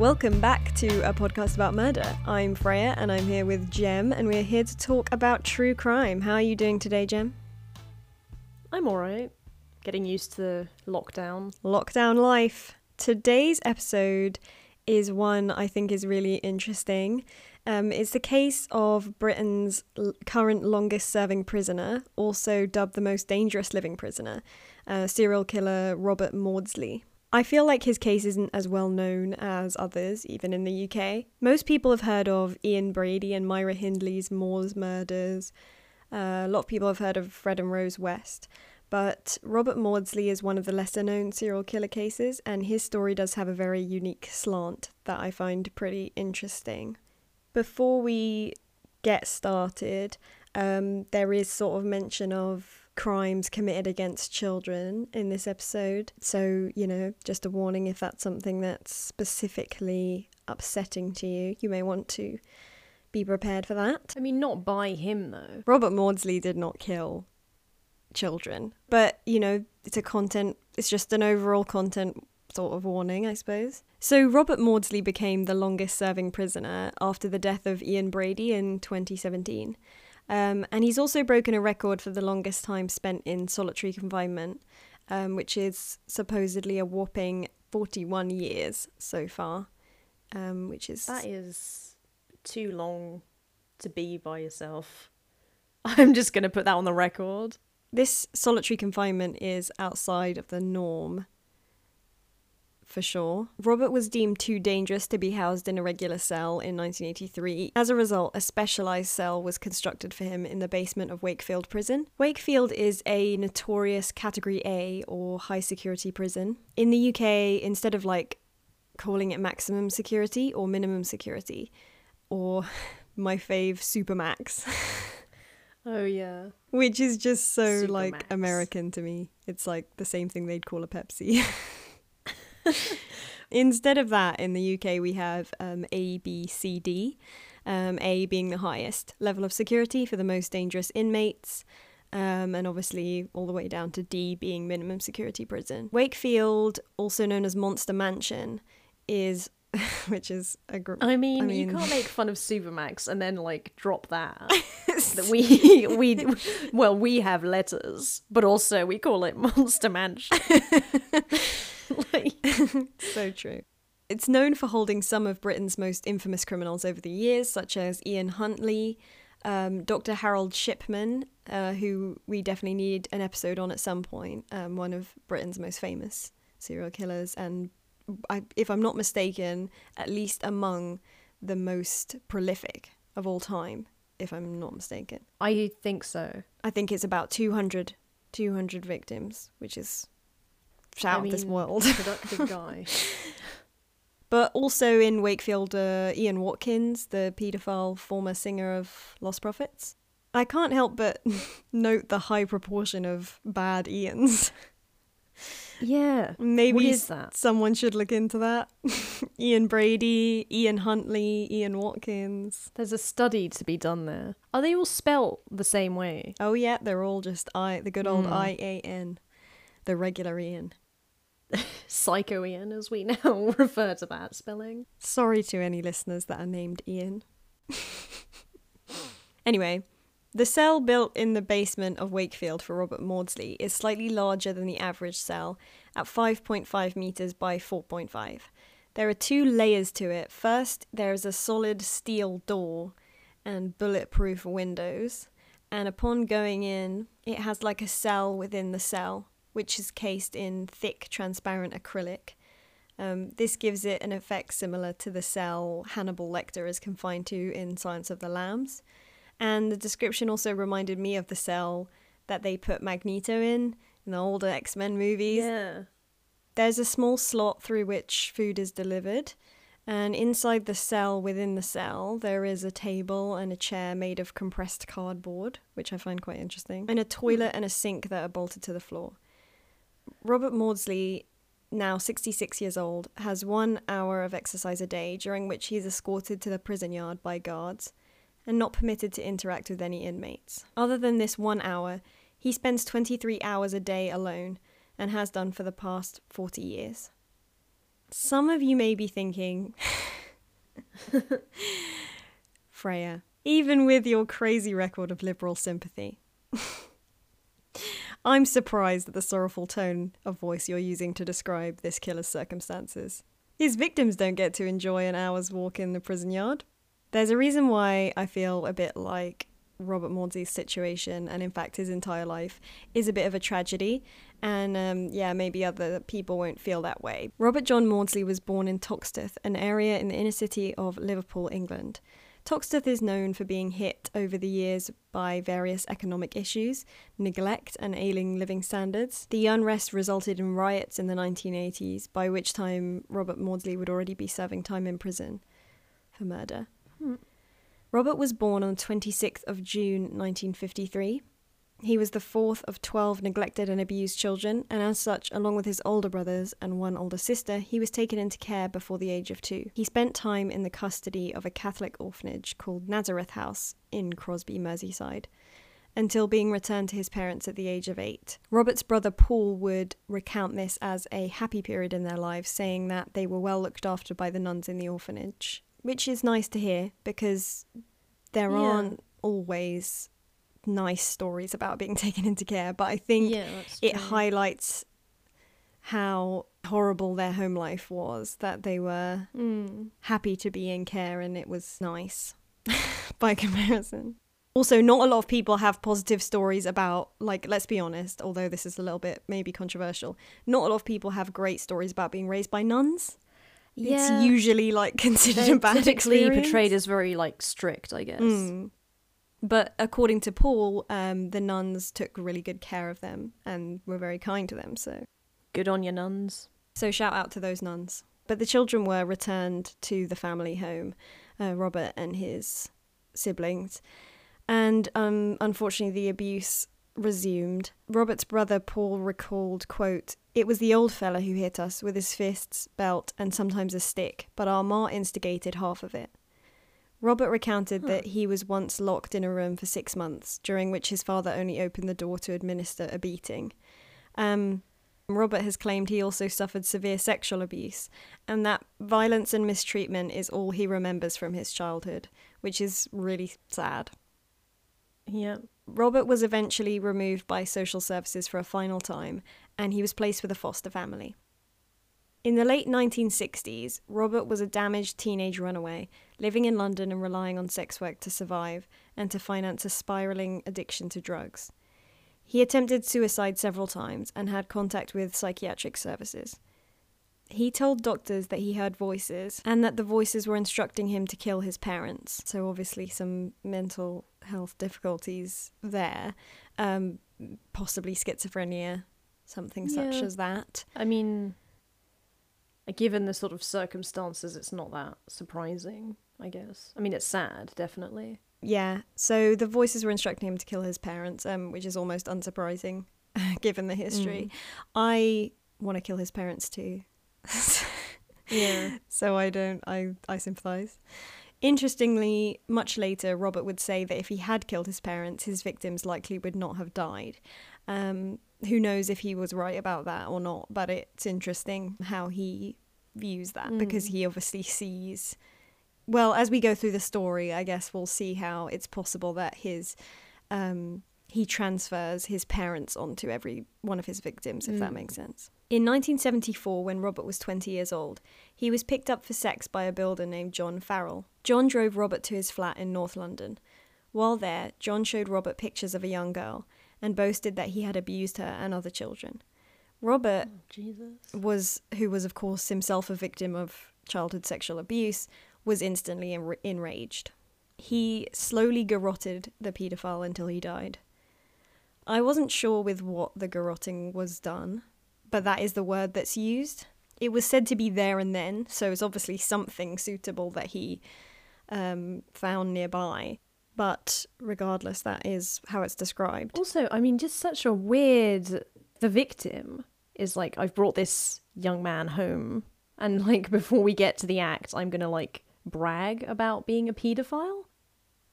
Welcome back to a podcast about murder. I'm Freya, and I'm here with Jem, and we're here to talk about true crime. How are you doing today, Jem? I'm alright. Getting used to lockdown. Lockdown life. Today's episode is one I think is really interesting. Um, it's the case of Britain's l- current longest serving prisoner, also dubbed the most dangerous living prisoner, uh, serial killer Robert Maudsley. I feel like his case isn't as well known as others, even in the UK. Most people have heard of Ian Brady and Myra Hindley's Moors murders. Uh, a lot of people have heard of Fred and Rose West. But Robert Maudsley is one of the lesser known serial killer cases, and his story does have a very unique slant that I find pretty interesting. Before we get started, um, there is sort of mention of crimes committed against children in this episode. So, you know, just a warning if that's something that's specifically upsetting to you, you may want to be prepared for that. I mean, not by him though. Robert Maudsley did not kill children, but, you know, it's a content, it's just an overall content sort of warning, I suppose. So, Robert Maudsley became the longest serving prisoner after the death of Ian Brady in 2017. Um, and he's also broken a record for the longest time spent in solitary confinement, um, which is supposedly a whopping 41 years so far, um, which is. That is too long to be by yourself. I'm just going to put that on the record. This solitary confinement is outside of the norm for sure. Robert was deemed too dangerous to be housed in a regular cell in 1983. As a result, a specialised cell was constructed for him in the basement of Wakefield Prison. Wakefield is a notorious Category A or high security prison. In the UK, instead of like calling it maximum security or minimum security, or my fave, Supermax. Oh yeah. Which is just so like. American to me. It's like the same thing they'd call a Pepsi. Instead of that, in the UK, we have um, A, B, C, D. Um, A being the highest level of security for the most dangerous inmates, um, and obviously all the way down to D being minimum security prison. Wakefield, also known as Monster Mansion, is which is a gr- I mean, I mean- you can't make fun of Supermax and then like drop that. that we we well we have letters, but also we call it Monster Mansion. like, so true. It's known for holding some of Britain's most infamous criminals over the years, such as Ian Huntley, um, Dr. Harold Shipman, uh, who we definitely need an episode on at some point, um, one of Britain's most famous serial killers, and I, if I'm not mistaken, at least among the most prolific of all time, if I'm not mistaken. I think so. I think it's about 200, 200 victims, which is out I of this world. Productive guy. But also in Wakefield, uh, Ian Watkins, the paedophile former singer of Lost Prophets. I can't help but note the high proportion of bad Ians. Yeah. Maybe What is that? someone should look into that. Ian Brady, Ian Huntley, Ian Watkins. There's a study to be done there. Are they all spelt the same way? Oh yeah, they're all just I, the good old Hmm. I A N, the regular Ian. Psycho Ian, as we now refer to that spelling. Sorry to any listeners that are named Ian. anyway, the cell built in the basement of Wakefield for Robert Maudsley is slightly larger than the average cell at 5.5 metres by 4.5. There are two layers to it. First, there is a solid steel door and bulletproof windows, and upon going in, it has like a cell within the cell, which is cased in thick, transparent acrylic. Um, this gives it an effect similar to the cell Hannibal Lecter is confined to in Silence of the Lambs. And the description also reminded me of the cell that they put Magneto in in the older X Men movies. Yeah. There's a small slot through which food is delivered, and inside the cell within the cell, there is a table and a chair made of compressed cardboard, which I find quite interesting, and a toilet and a sink that are bolted to the floor. Robert Maudsley, now 66 years old, has one hour of exercise a day during which he is escorted to the prison yard by guards and not permitted to interact with any inmates. Other than this one hour, he spends 23 hours a day alone and has done for the past 40 years. Some of you may be thinking, Freya, even with your crazy record of liberal sympathy, I'm surprised at the sorrowful tone of voice you're using to describe this killer's circumstances. His victims don't get to enjoy an hour's walk in the prison yard. There's a reason why I feel a bit like Robert Maudsley's situation, and in fact his entire life, is a bit of a tragedy. And um, yeah, maybe other people won't feel that way. Robert John Maudsley was born in Toxteth, an area in the inner city of Liverpool, England. Toxteth is known for being hit over the years by various economic issues, neglect, and ailing living standards. The unrest resulted in riots in the 1980s, by which time Robert Maudsley would already be serving time in prison for murder. Hmm. Robert was born on 26th of June 1953. He was the fourth of 12 neglected and abused children, and as such, along with his older brothers and one older sister, he was taken into care before the age of two. He spent time in the custody of a Catholic orphanage called Nazareth House in Crosby, Merseyside, until being returned to his parents at the age of eight. Robert's brother Paul would recount this as a happy period in their lives, saying that they were well looked after by the nuns in the orphanage, which is nice to hear because there Yeah. aren't always nice stories about being taken into care, but I think Yeah, it highlights how horrible their home life was, that they were Mm. happy to be in care and it was nice by comparison. Also, not a lot of people have positive stories about, like, let's be honest, although this is a little bit maybe controversial, not a lot of people have great stories about being raised by nuns. Yeah. It's usually, like, considered They're a bad typically experience. portrayed as very like strict, I guess. Mm. But according to Paul, um, the nuns took really good care of them and were very kind to them. So, Good on your nuns. so shout out to those nuns. But the children were returned to the family home, uh, Robert and his siblings, and um, unfortunately, the abuse resumed. Robert's brother Paul recalled, "quote It was the old fella who hit us with his fists, belt, and sometimes a stick, but our ma instigated half of it." Robert recounted that he was once locked in a room for six months, during which his father only opened the door to administer a beating. Um, Robert has claimed he also suffered severe sexual abuse, and that violence and mistreatment is all he remembers from his childhood, which is really sad. Yeah. Robert was eventually removed by social services for a final time, and he was placed with a foster family. In the late 1960s, Robert was a damaged teenage runaway, living in London and relying on sex work to survive and to finance a spiraling addiction to drugs. He attempted suicide several times and had contact with psychiatric services. He told doctors that he heard voices and that the voices were instructing him to kill his parents. So, obviously, some mental health difficulties there, um, possibly schizophrenia, something such as that. I mean, given the sort of circumstances, it's not that surprising, I guess. I mean, it's sad, definitely. Yeah, so the voices were instructing him to kill his parents, um, which is almost unsurprising given the history. I want to kill his parents too. Yeah. so I don't I I sympathize. Interestingly, much later Robert would say that if he had killed his parents, his victims likely would not have died. Um, who knows if he was right about that or not, but it's interesting how he views that because he obviously sees well, as we go through the story, I guess we'll see how it's possible that his um, he transfers his parents onto every one of his victims, if that Mm. makes sense. In 1974, when Robert was 20 years old, he was picked up for sex by a builder named John Farrell. John drove Robert to his flat in North London. While there, John showed Robert pictures of a young girl and boasted that he had abused her and other children. Robert Jesus. was who was of course himself a victim of childhood sexual abuse was instantly enra- enraged he slowly garroted the paedophile until he died i wasn't sure with what the garroting was done but that is the word that's used it was said to be there and then so it's obviously something suitable that he um, found nearby but regardless that is how it's described Also, I mean, just such a weird. The victim is like, I've brought this young man home, and like, before we get to the act, I'm gonna like brag about being a paedophile.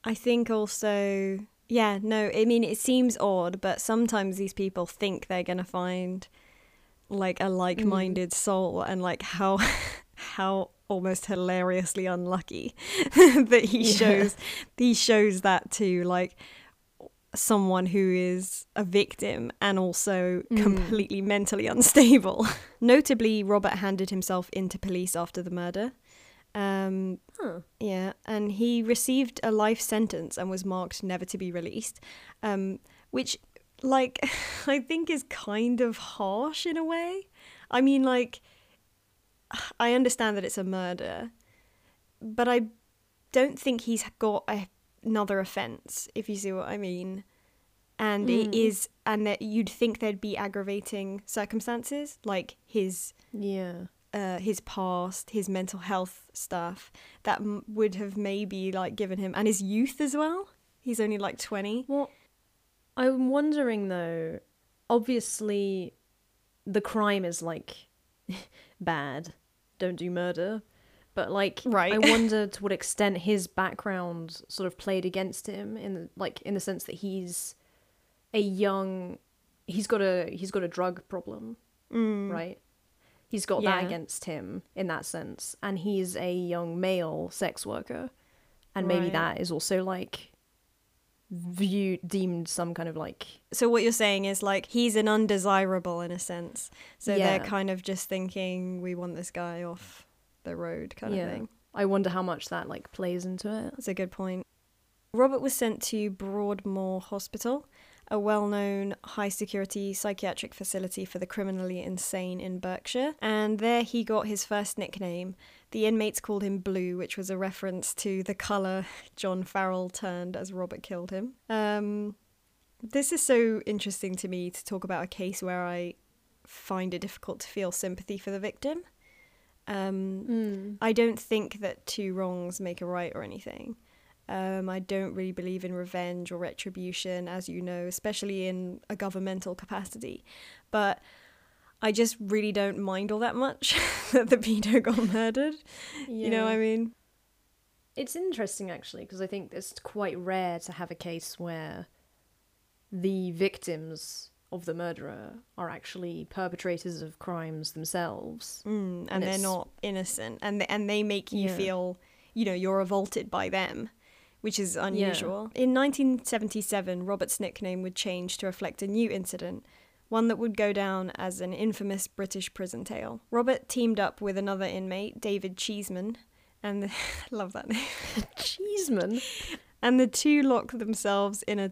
I think also, yeah, no, I mean, it seems odd, but sometimes these people think they're going to find like a like-minded mm. soul and like how how almost hilariously unlucky that he Yeah. shows he shows that to like someone who is a victim and also Mm. completely mentally unstable. Notably, Robert handed himself into police after the murder. Um, Huh. yeah, and he received a life sentence and was marked never to be released, um, which, like, I think is kind of harsh in a way. I mean, like, I understand that it's a murder, but I don't think he's got a, another offence, if you see what I mean. And it Mm. is, and that you'd think there'd be aggravating circumstances, like his Yeah. uh, his past, his mental health stuff that m- would have maybe like given him, and his youth as well. He's only like 20. Well, I'm wondering though. Obviously, the crime is like bad. Don't do murder. But like, Right. I wonder to what extent his background sort of played against him in the, like in the sense that he's a young, he's got a he's got a drug problem, Mm. right? He's got Yeah. that against him in that sense, and he's a young male sex worker, and maybe Right. that is also like viewed deemed some kind of like So what you're saying is like he's an undesirable in a sense. So they're kind of just thinking we want this guy off the road kind Yeah. of thing. I wonder how much that like plays into it. That's a good point. Robert was sent to Broadmoor Hospital, a well known high security psychiatric facility for the criminally insane in Berkshire, and there he got his first nickname. The inmates called him Blue, which was a reference to the colour John Farrell turned as Robert killed him. Um, this is so interesting to me to talk about a case where I find it difficult to feel sympathy for the victim. Um, I don't think that two wrongs make a right or anything. Um, I don't really believe in revenge or retribution, as you know, especially in a governmental capacity. But I just really don't mind all that much that the pedo got murdered. You know what I mean? It's interesting actually because I think it's quite rare to have a case where the victims of the murderer are actually perpetrators of crimes themselves. Mm, and, And they're not innocent, and they, and they make you Yeah. feel, you know, you're revolted by them, which is unusual. In 1977, Robert's nickname would change to reflect a new incident, one that would go down as an infamous British prison tale. Robert teamed up with another inmate, David Cheeseman, and the, love that name. Cheeseman. and the two locked themselves in a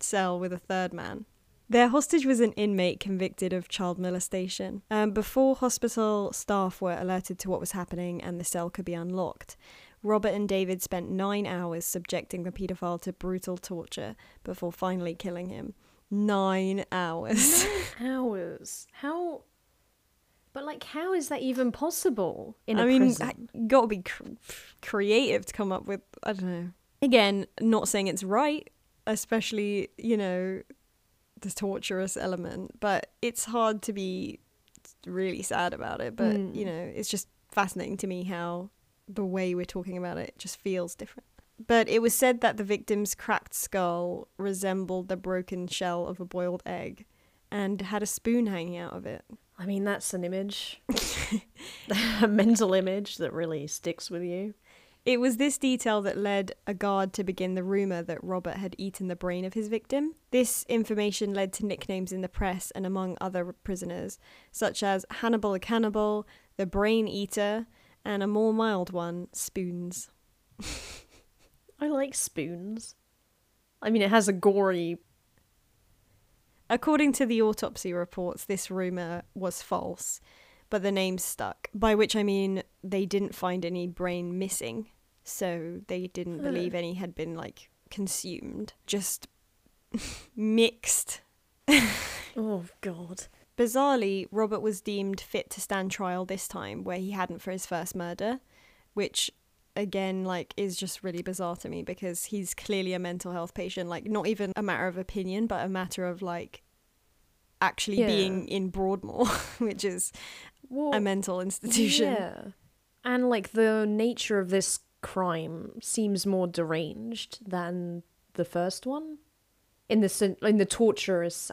cell with a third man. Their hostage was an inmate convicted of child molestation. Um, before hospital staff were alerted to what was happening and the cell could be unlocked, Robert and David spent nine hours subjecting the paedophile to brutal torture before finally killing him. Nine hours. Nine Hours. How? But like, how is that even possible in a I mean, prison? I- gotta be cr- creative to come up with. I don't know. Again, not saying it's right, especially you know the torturous element, but it's hard to be really sad about it. But Mm. you know, it's just fascinating to me how the way we're talking about it just feels different. But it was said that the victim's cracked skull resembled the broken shell of a boiled egg and had a spoon hanging out of it. I mean, that's an image, a mental image that really sticks with you. It was this detail that led a guard to begin the rumour that Robert had eaten the brain of his victim. This information led to nicknames in the press and among other prisoners, such as Hannibal the Cannibal, the Brain Eater, and a more mild one, Spoons. I like spoons. I mean, it has a gory. According to the autopsy reports, this rumour was false, but the name stuck, by which I mean they didn't find any brain missing, so they didn't believe any had been like consumed, just mixed. Oh God. Bizarrely, Robert was deemed fit to stand trial this time, where he hadn't for his first murder, which again like is just really bizarre to me because he's clearly a mental health patient like not even a matter of opinion but a matter of like actually Yeah. being in Broadmoor which is Well, a mental institution Yeah. And like the nature of this crime seems more deranged than the first one. in the in the torturous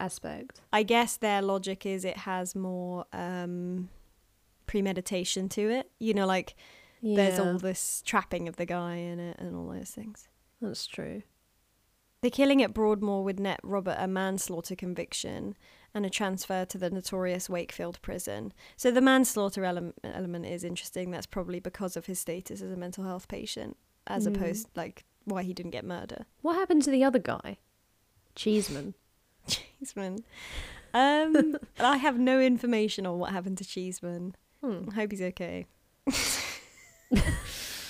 aspect. I guess their logic is it has more um, premeditation to it. You know, like there's all this trapping of the guy in it and all those things. That's true. The killing at Broadmoor would net Robert a manslaughter conviction and a transfer to the notorious Wakefield prison. So the manslaughter ele- element is interesting. That's probably because of his status as a mental health patient, as Mm. opposed like why he didn't get murder. What happened to the other guy? Cheeseman. Cheeseman. Um, I have no information on what happened to Cheeseman. Hmm. I hope he's okay.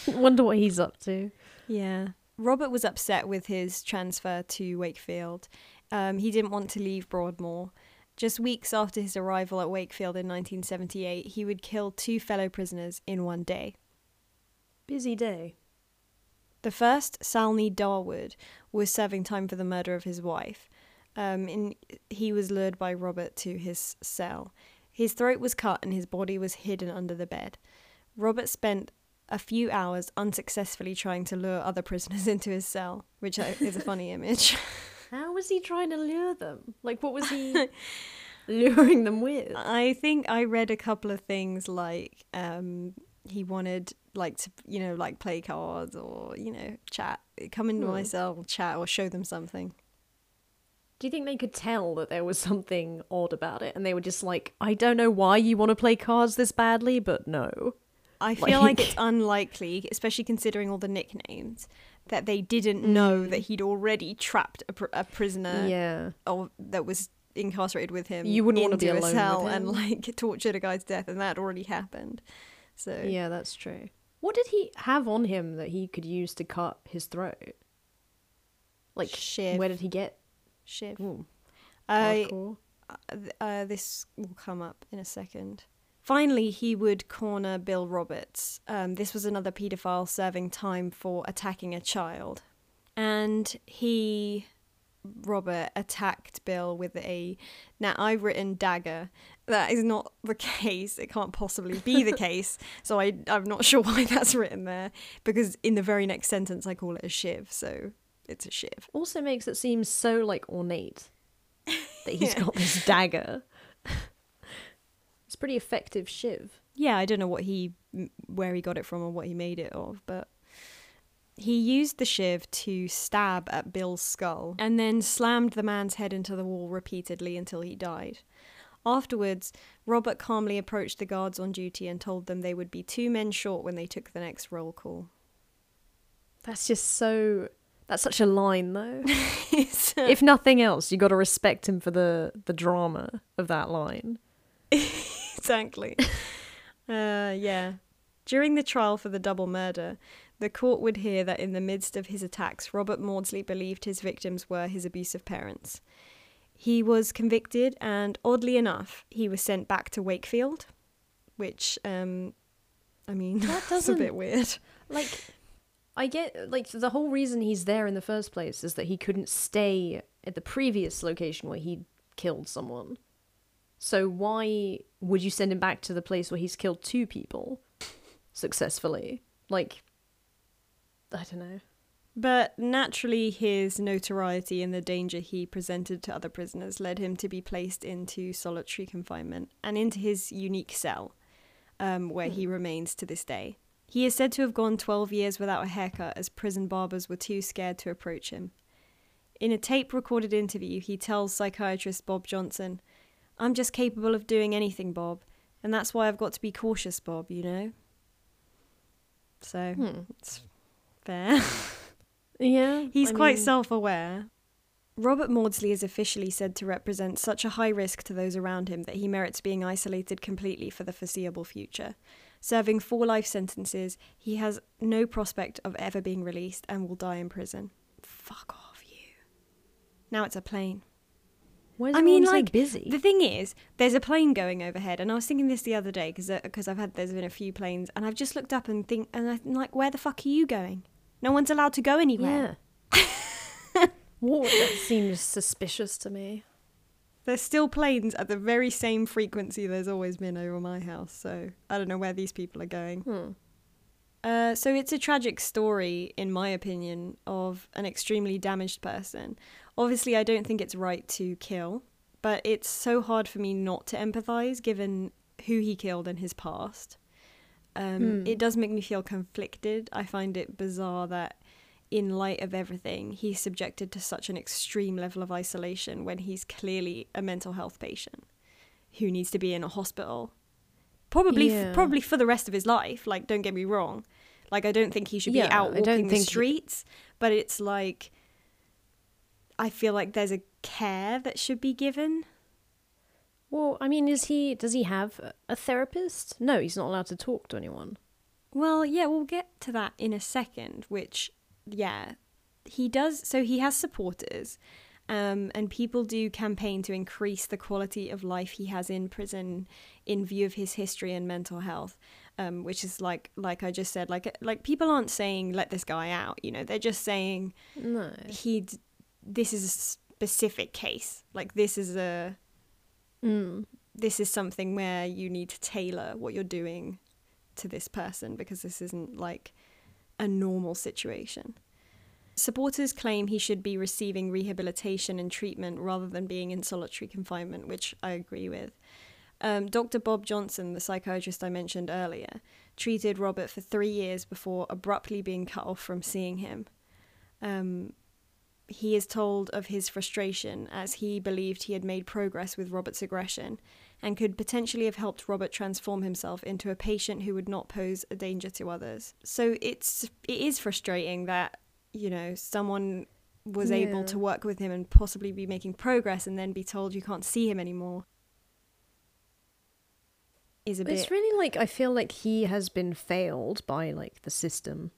Wonder what he's up to. Yeah. Robert was upset with his transfer to Wakefield. Um, he didn't want to leave Broadmoor. Just weeks after his arrival at Wakefield in 1978, he would kill two fellow prisoners in one day. Busy day. The first, Salney Darwood, was serving time for the murder of his wife. Um, and he was lured by Robert to his cell. His throat was cut and his body was hidden under the bed. Robert spent a few hours unsuccessfully trying to lure other prisoners into his cell, which is a funny image. How was he trying to lure them? Like, what was he luring them with? I think I read a couple of things like um, he wanted like to you know like play cards or you know chat, come into my Hmm. cell, chat or show them something. Do you think they could tell that there was something odd about it and they were just like, I don't know why you want to play cards this badly, but no. I feel like, Like- it's unlikely, especially considering all the nicknames, that they didn't know that he'd already trapped a, pr- a prisoner yeah. or that was incarcerated with him. You wouldn't wanna be a alone with cell and like tortured a guy's death, and that already happened. So Yeah, that's true. What did he have on him that he could use to cut his throat? Like, Shiv. where did he get? Shiv. Ooh, I uh, uh, this will come up in a second. Finally, he would corner Bill Roberts. Um, this was another paedophile serving time for attacking a child. And he, Robert, attacked Bill with a. Now, I've written dagger. That is not the case. It can't possibly be the case. So I, I'm not sure why that's written there. Because in the very next sentence, I call it a shiv. So it's a shiv. Also makes it seem so, like, ornate that he's Yeah. got this dagger. It's pretty effective shiv. yeah, I don't know what he where he got it from or what he made it of, but he used the shiv to stab at Bill's skull and then slammed the man's head into the wall repeatedly until he died. Afterwards, Robert calmly approached the guards on duty and told them they would be two men short when they took the next roll call. That's just so. That's such a line, though. If nothing else, you got to respect him for the the drama of that line. Exactly. Uh, yeah. During the trial for the double murder, the court would hear that in the midst of his attacks, Robert Maudsley believed his victims were his abusive parents. He was convicted, and oddly enough, he was sent back to Wakefield, which, um, I mean, That that's a bit weird. Like, I get like the whole reason he's there in the first place is that he couldn't stay at the previous location where he killed someone. So why would you send him back to the place where he's killed two people successfully? Like, I don't know. But naturally, his notoriety and the danger he presented to other prisoners led him to be placed into solitary confinement and into his unique cell, um, where he remains to this day. He is said to have gone 12 years without a haircut as prison barbers were too scared to approach him. In a tape recorded interview, he tells psychiatrist Bob Johnson, I'm just capable of doing anything, Bob, and that's why I've got to be cautious, Bob, you know? So, Hmm. it's fair. Yeah, He's I quite mean, self aware. Robert Maudsley is officially said to represent such a high risk to those around him that he merits being isolated completely for the foreseeable future. Serving four life sentences, he has no prospect of ever being released and will die in prison. Fuck off, you. Now it's a plane. I mean, so like, busy. The thing is, there's a plane going overhead, and I was thinking this the other day because because I've had there's been a few planes, and I've just looked up and think, and I'm like, where the fuck are you going? No one's allowed to go anywhere. yeah. What? That seems suspicious to me. There's still planes at the very same frequency there's always been over my house, so I don't know where these people are going. Hmm. Uh, so it's a tragic story, in my opinion, of an extremely damaged person. Obviously, I don't think it's right to kill, but it's so hard for me not to empathize given who he killed and his past. Um, Hmm. It does make me feel conflicted. I find it bizarre that, in light of everything, he's subjected to such an extreme level of isolation when he's clearly a mental health patient who needs to be in a hospital. Probably, Yeah. probably for the rest of his life. Like, don't get me wrong. Like, I don't think he should be Yeah, out I don't walking the think he- streets, but it's like, I feel like there's a care that should be given. Well, I mean, is he? Does he have a- therapist? No, he's not allowed to talk to anyone. Well, yeah, we'll get to that in a second, which, yeah, he does. So he has supporters, um, and people do campaign to increase the quality of life he has in prison in view of his history and mental health. Um, which is like, like I just said, like, like people aren't saying let this guy out. You know, they're just saying No. he. d- This is a specific case. Like this is a Mm. this is something where you need to tailor what you're doing to this person because this isn't like a normal situation. Supporters claim he should be receiving rehabilitation and treatment rather than being in solitary confinement, which I agree with. Um, Dr. Bob Johnson, the psychiatrist I mentioned earlier, treated Robert for three years before abruptly being cut off from seeing him. Um, he is told of his frustration as he believed he had made progress with Robert's aggression and could potentially have helped Robert transform himself into a patient who would not pose a danger to others. So it's it is frustrating that you know someone was able to work with him and possibly be making progress and then be told you can't see him anymore. Is a bit It's really like I feel like he has been failed by like the system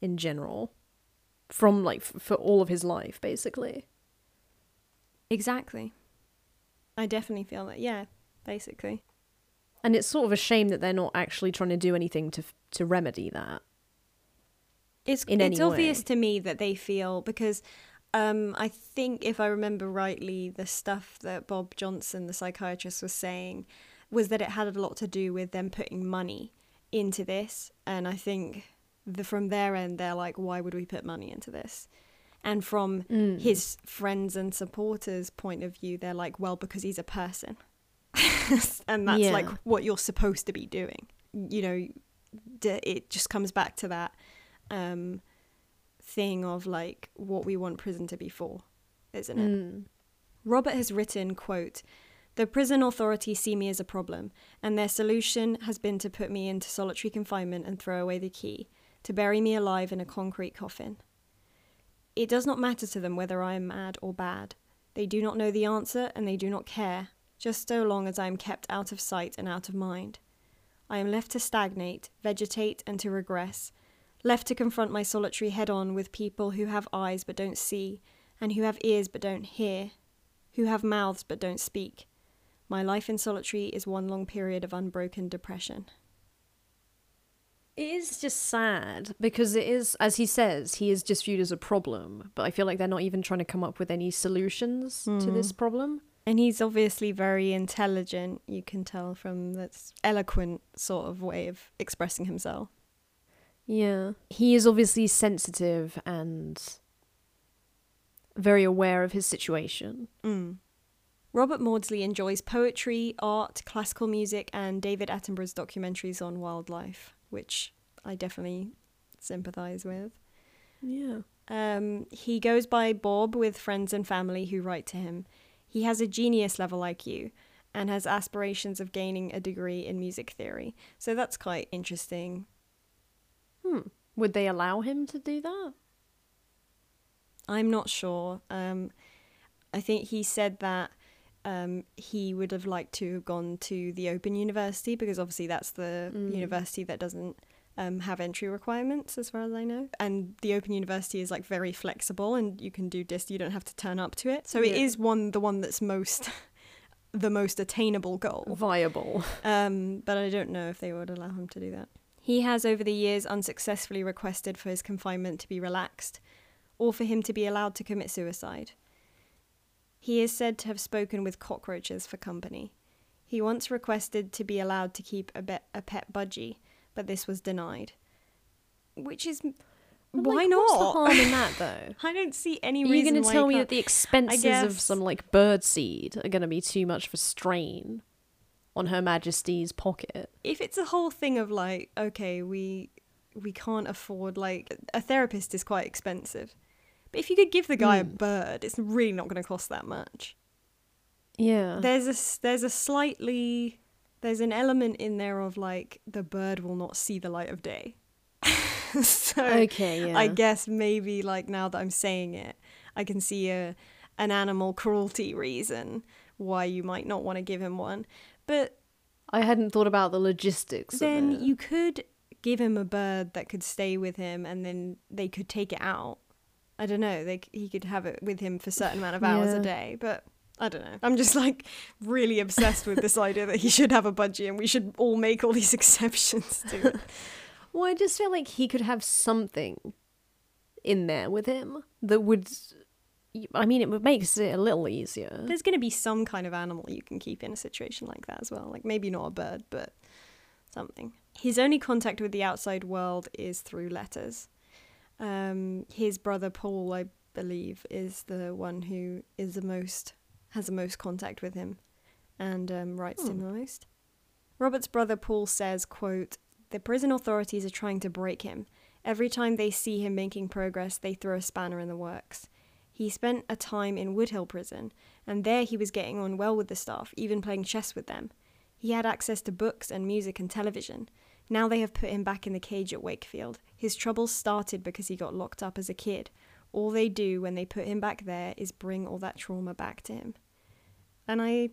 in general from like f- for all of his life basically. exactly. I definitely feel that. Yeah, basically. And it's sort of a shame that they're not actually trying to do anything to f- to remedy that. It's in it's obvious way. to me that they feel because um, I think if I remember rightly, the stuff that Bob Johnson, the psychiatrist, was saying was that it had a lot to do with them putting money into this, and I think the from their end they're like, why would we put money into this? And from Mm. his friends and supporters' point of view, they're like, well, because he's a person, and that's Yeah. like what you're supposed to be doing. You know, d- it just comes back to that um, thing of like what we want prison to be for, isn't it? Mm. Robert has written, quote, The prison authorities see me as a problem, and their solution has been to put me into solitary confinement and throw away the key, to bury me alive in a concrete coffin. It does not matter to them whether I am mad or bad. They do not know the answer, and they do not care, just so long as I am kept out of sight and out of mind. I am left to stagnate, vegetate, and to regress, left to confront my solitary head on with people who have eyes but don't see, and who have ears but don't hear, who have mouths but don't speak. My life in solitary is one long period of unbroken depression. It is just sad because it is, as he says, he is just viewed as a problem. But I feel like they're not even trying to come up with any solutions to this problem. And he's obviously very intelligent, you can tell from this eloquent sort of way of expressing himself. Yeah. He is obviously sensitive and very aware of his situation. Mm. Robert Maudsley enjoys poetry, art, classical music, and David Attenborough's documentaries on wildlife, which I definitely sympathise with. Yeah. Um, he goes by Bob with friends and family who write to him. He has a genius level IQ and has aspirations of gaining a degree in music theory. So that's quite interesting. Hmm. Would they allow him to do that? I'm not sure. Um, I think he said that um, he would have liked to have gone to the Open University because obviously that's the Mm. university that doesn't um, have entry requirements, as far as I know. And the Open University is like very flexible, and you can do dis. You don't have to turn up to it. So it Yeah. is one the one that's most the most attainable goal. Viable. Um, but I don't know if they would allow him to do that. He has, over the years, unsuccessfully requested for his confinement to be relaxed, or for him to be allowed to commit suicide. He is said to have spoken with cockroaches for company. He once requested to be allowed to keep a, be- a pet budgie, but this was denied. which is But, why like, not? What's the harm in that though? I don't see any Are you reason. going to tell me that the expenses of some like bird seed are going to be too much of a strain on Her Majesty's pocket? if it's a whole thing of like, okay, we we can't afford like a therapist is quite expensive, but if you could give the guy a Mm. bird, it's really not going to cost that much. Yeah. There's a there's a slightly there's an element in there of like the bird will not see the light of day. so okay. Yeah. I guess maybe like now that I'm saying it, I can see a an animal cruelty reason why you might not want to give him one. But I hadn't thought about the logistics. then of it. you could give him a bird that could stay with him and then they could take it out. I don't know. They he could have it with him for a certain amount of hours Yeah. a day, but I don't know. I'm just like really obsessed with this idea that he should have a budgie and we should all make all these exceptions to it. Well, I just feel like he could have something in there with him that would. I mean, it would makes it a little easier. There's going to be some kind of animal you can keep in a situation like that as well. Like maybe not a bird, but something. His only contact with the outside world is through letters. Um, his brother Paul, I believe, is the one who is the most has the most contact with him, and um, writes to him the most. Robert's brother Paul says, "quote The prison authorities are trying to break him. Every time they see him making progress, they throw a spanner in the works." He spent a time in Woodhill prison, and there he was getting on well with the staff, even playing chess with them. He had access to books and music and television. Now they have put him back in the cage at Wakefield. His troubles started because he got locked up as a kid. All they do when they put him back there is bring all that trauma back to him. And I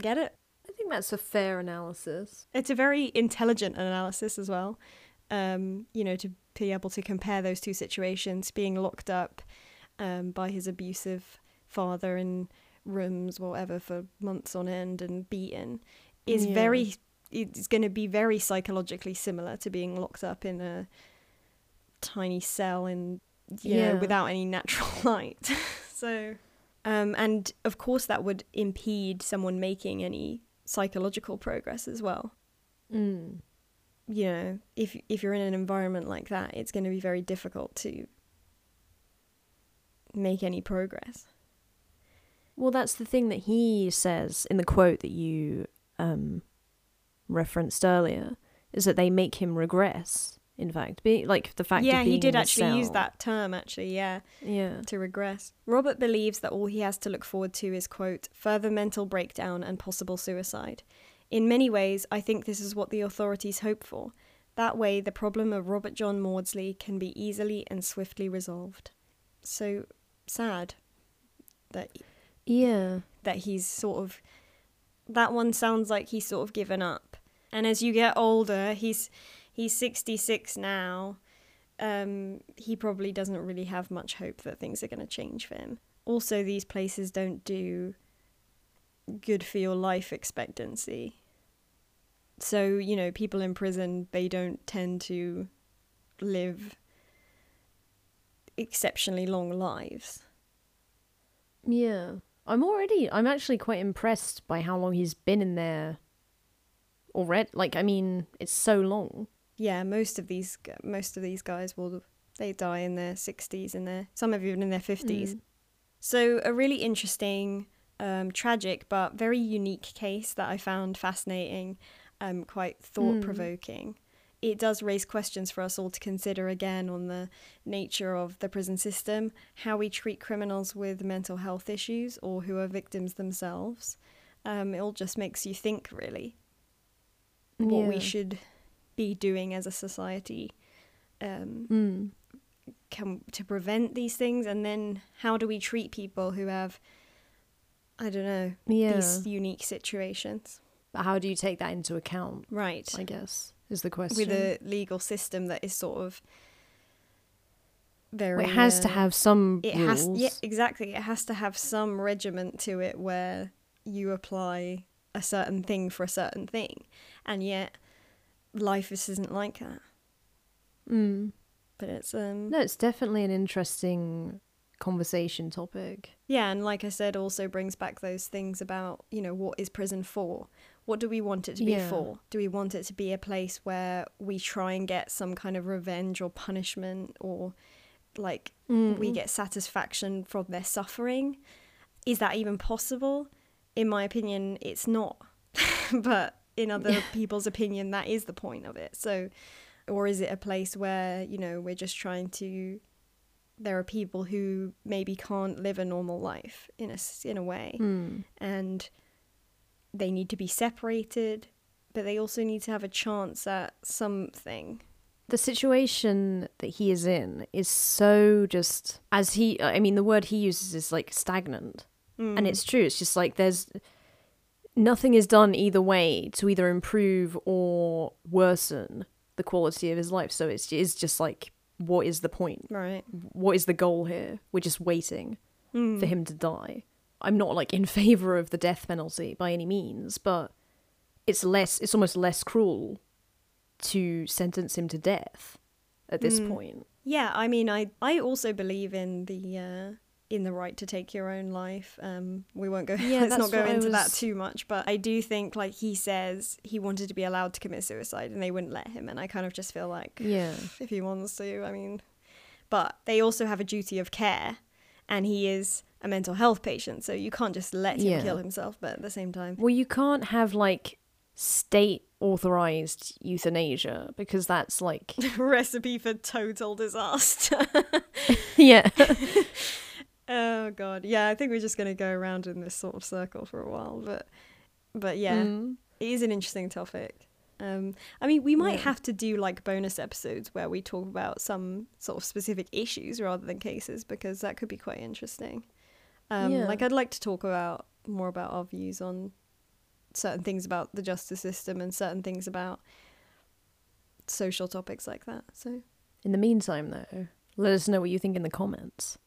get it. I think that's a fair analysis. It's a very intelligent analysis as well. Um, you know, to be able to compare those two situations, being locked up um, by his abusive father in rooms, whatever, for months on end and beaten, is Yeah. very. It's going to be very psychologically similar to being locked up in a tiny cell in you know Yeah. without any natural light. so, um, and of course that would impede someone making any psychological progress as well Mm. you know, if if you're in an environment like that, it's going to be very difficult to make any progress. Well, that's the thing that he says in the quote that you um, referenced earlier, is that they make him regress. In fact, be like the fact. yeah, he did actually use that term. Actually, yeah, Yeah. to regress. Robert believes that all he has to look forward to is quote further mental breakdown and possible suicide. In many ways, I think this is what the authorities hope for. That way, the problem of Robert John Maudsley can be easily and swiftly resolved. So sad that Yeah. that he's sort of that one sounds like he's sort of given up and as you get older he's he's 66 now um he probably doesn't really have much hope that things are going to change for him also these places don't do good for your life expectancy so you know people in prison they don't tend to live exceptionally long lives Yeah. I'm already. I'm actually quite impressed by how long he's been in there. Already, like I mean, it's so long. yeah, most of these most of these guys will they die in their sixties and their some have even in their fifties. Mm. So a really interesting, um, tragic but very unique case that I found fascinating, um, quite thought provoking. It does raise questions for us all to consider again on the nature of the prison system, how we treat criminals with mental health issues or who are victims themselves. Um, it all just makes you think, really, what we should be doing as a society um, Mm. can, to prevent these things, and then how do we treat people who have, I don't know, Yeah. these unique situations? But how do you take that into account? Right. I guess is the question. With a legal system that is sort of very. Well, it has to uh, have some It rules. has, yeah, exactly. It has to have some regiment to it where you apply a certain thing for a certain thing, and yet life just isn't like that. Mm. But it's um No, it's definitely an interesting conversation topic. yeah, and like I said, also brings back those things about you know what is prison for? what do we want it to be Yeah. for? Do we want it to be a place where we try and get some kind of revenge or punishment or like we get satisfaction from their suffering? Is that even possible? In my opinion, it's not. but in other people's opinion, that is the point of it. So, or is it a place where, you know, we're just trying to there are people who maybe can't live a normal life in a in a way Mm. and they need to be separated but they also need to have a chance at something the situation that he is in is so just as he i mean the word he uses is like stagnant and mm. it's true it's just like there's nothing is done either way to either improve or worsen the quality of his life. So it's, it's just like what is the point? Right. What is the goal here? We're just waiting mm. for him to die. I'm not like in favor of the death penalty by any means but it's less it's almost less cruel to sentence him to death at this mm. point. Yeah i mean i i also believe in the uh in the right to take your own life um we won't go Yeah, let's not go into that too much but i do think like he says he wanted to be allowed to commit suicide and they wouldn't let him and i kind of just feel like yeah if he wants to. I mean, but they also have a duty of care, and he is a mental health patient, so you can't just let him Yeah. kill himself. But at the same time, well you can't have like state authorized euthanasia because that's like recipe for total disaster. yeah oh god, yeah. I think we're just gonna go around in this sort of circle for a while, but but yeah, Mm. it is an interesting topic. Um, I mean, we might Yeah. have to do like bonus episodes where we talk about some sort of specific issues rather than cases because that could be quite interesting. Um, Yeah. Like, I'd like to talk about more about our views on certain things about the justice system and certain things about social topics like that. So, in the meantime though let us know what you think in the comments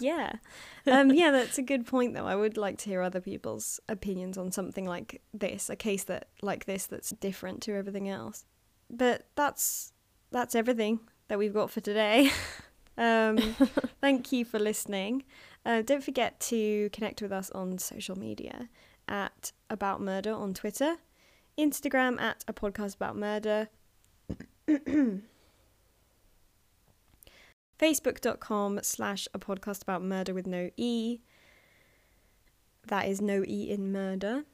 yeah, um, yeah, that's a good point though. I would like to hear other people's opinions on something like this, a case that like this that's different to everything else. But that's that's everything that we've got for today. um, thank you for listening. Uh, don't forget to connect with us on social media at About Murder on Twitter, Instagram at a podcast about murder. facebook.com slash a podcast about murder with no e. That is no e in murder.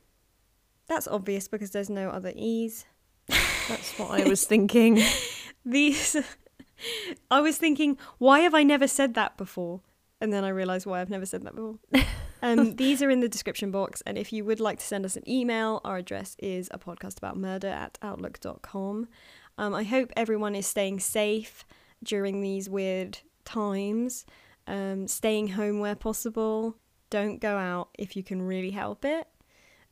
That's obvious because there's no other e's. That's what i was thinking. These i was thinking why have i never said that before? And then i realized why i've never said that before. Um, these are in the description box and if you would like to send us an email our address is a podcast about murder at outlook.com um, i hope everyone is staying safe during these weird times um, staying home where possible don't go out if you can really help it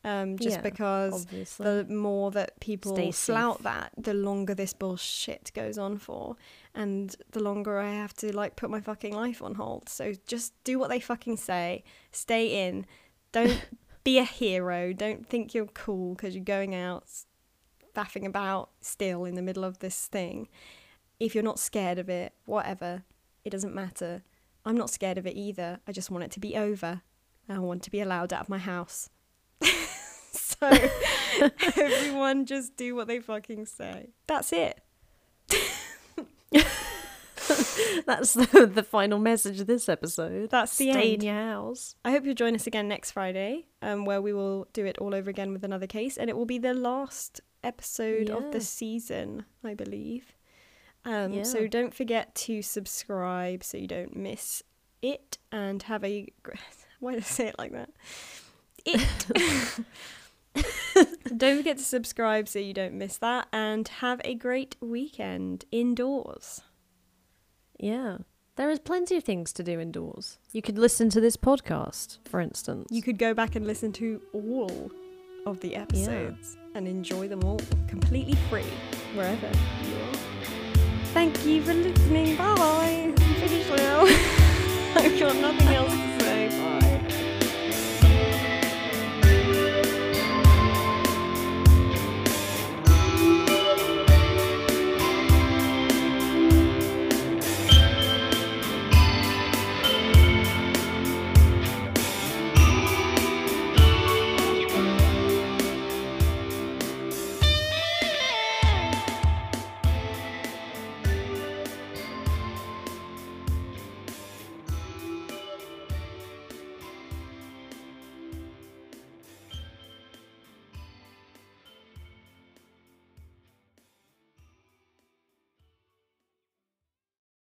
um, just Yeah, because obviously the more that people Stay flout that, the longer this bullshit goes on for, and the longer I have to like put my fucking life on hold. So just do what they fucking say. Stay in. Don't be a hero. Don't think you're cool because you're going out faffing about still in the middle of this thing. If you're not scared of it, whatever, it doesn't matter. I'm not scared of it either. I just want it to be over. I want to be allowed out of my house. so everyone just do what they fucking say. That's it. that's the, the final message of this episode That's the stay end. in your house I hope you'll join us again next Friday, um, where we will do it all over again with another case, and it will be the last episode of the season, I believe. Um, Yeah. So don't forget to subscribe so you don't miss it, and have a. Why did I say it like that? It. don't forget to subscribe so you don't miss that, and have a great weekend indoors. Yeah. There is plenty of things to do indoors. You could listen to this podcast, for instance. You could go back and listen to all of the episodes and enjoy them all completely free wherever you are. Thank you for listening. Bye. I'm finished now. I've got nothing else to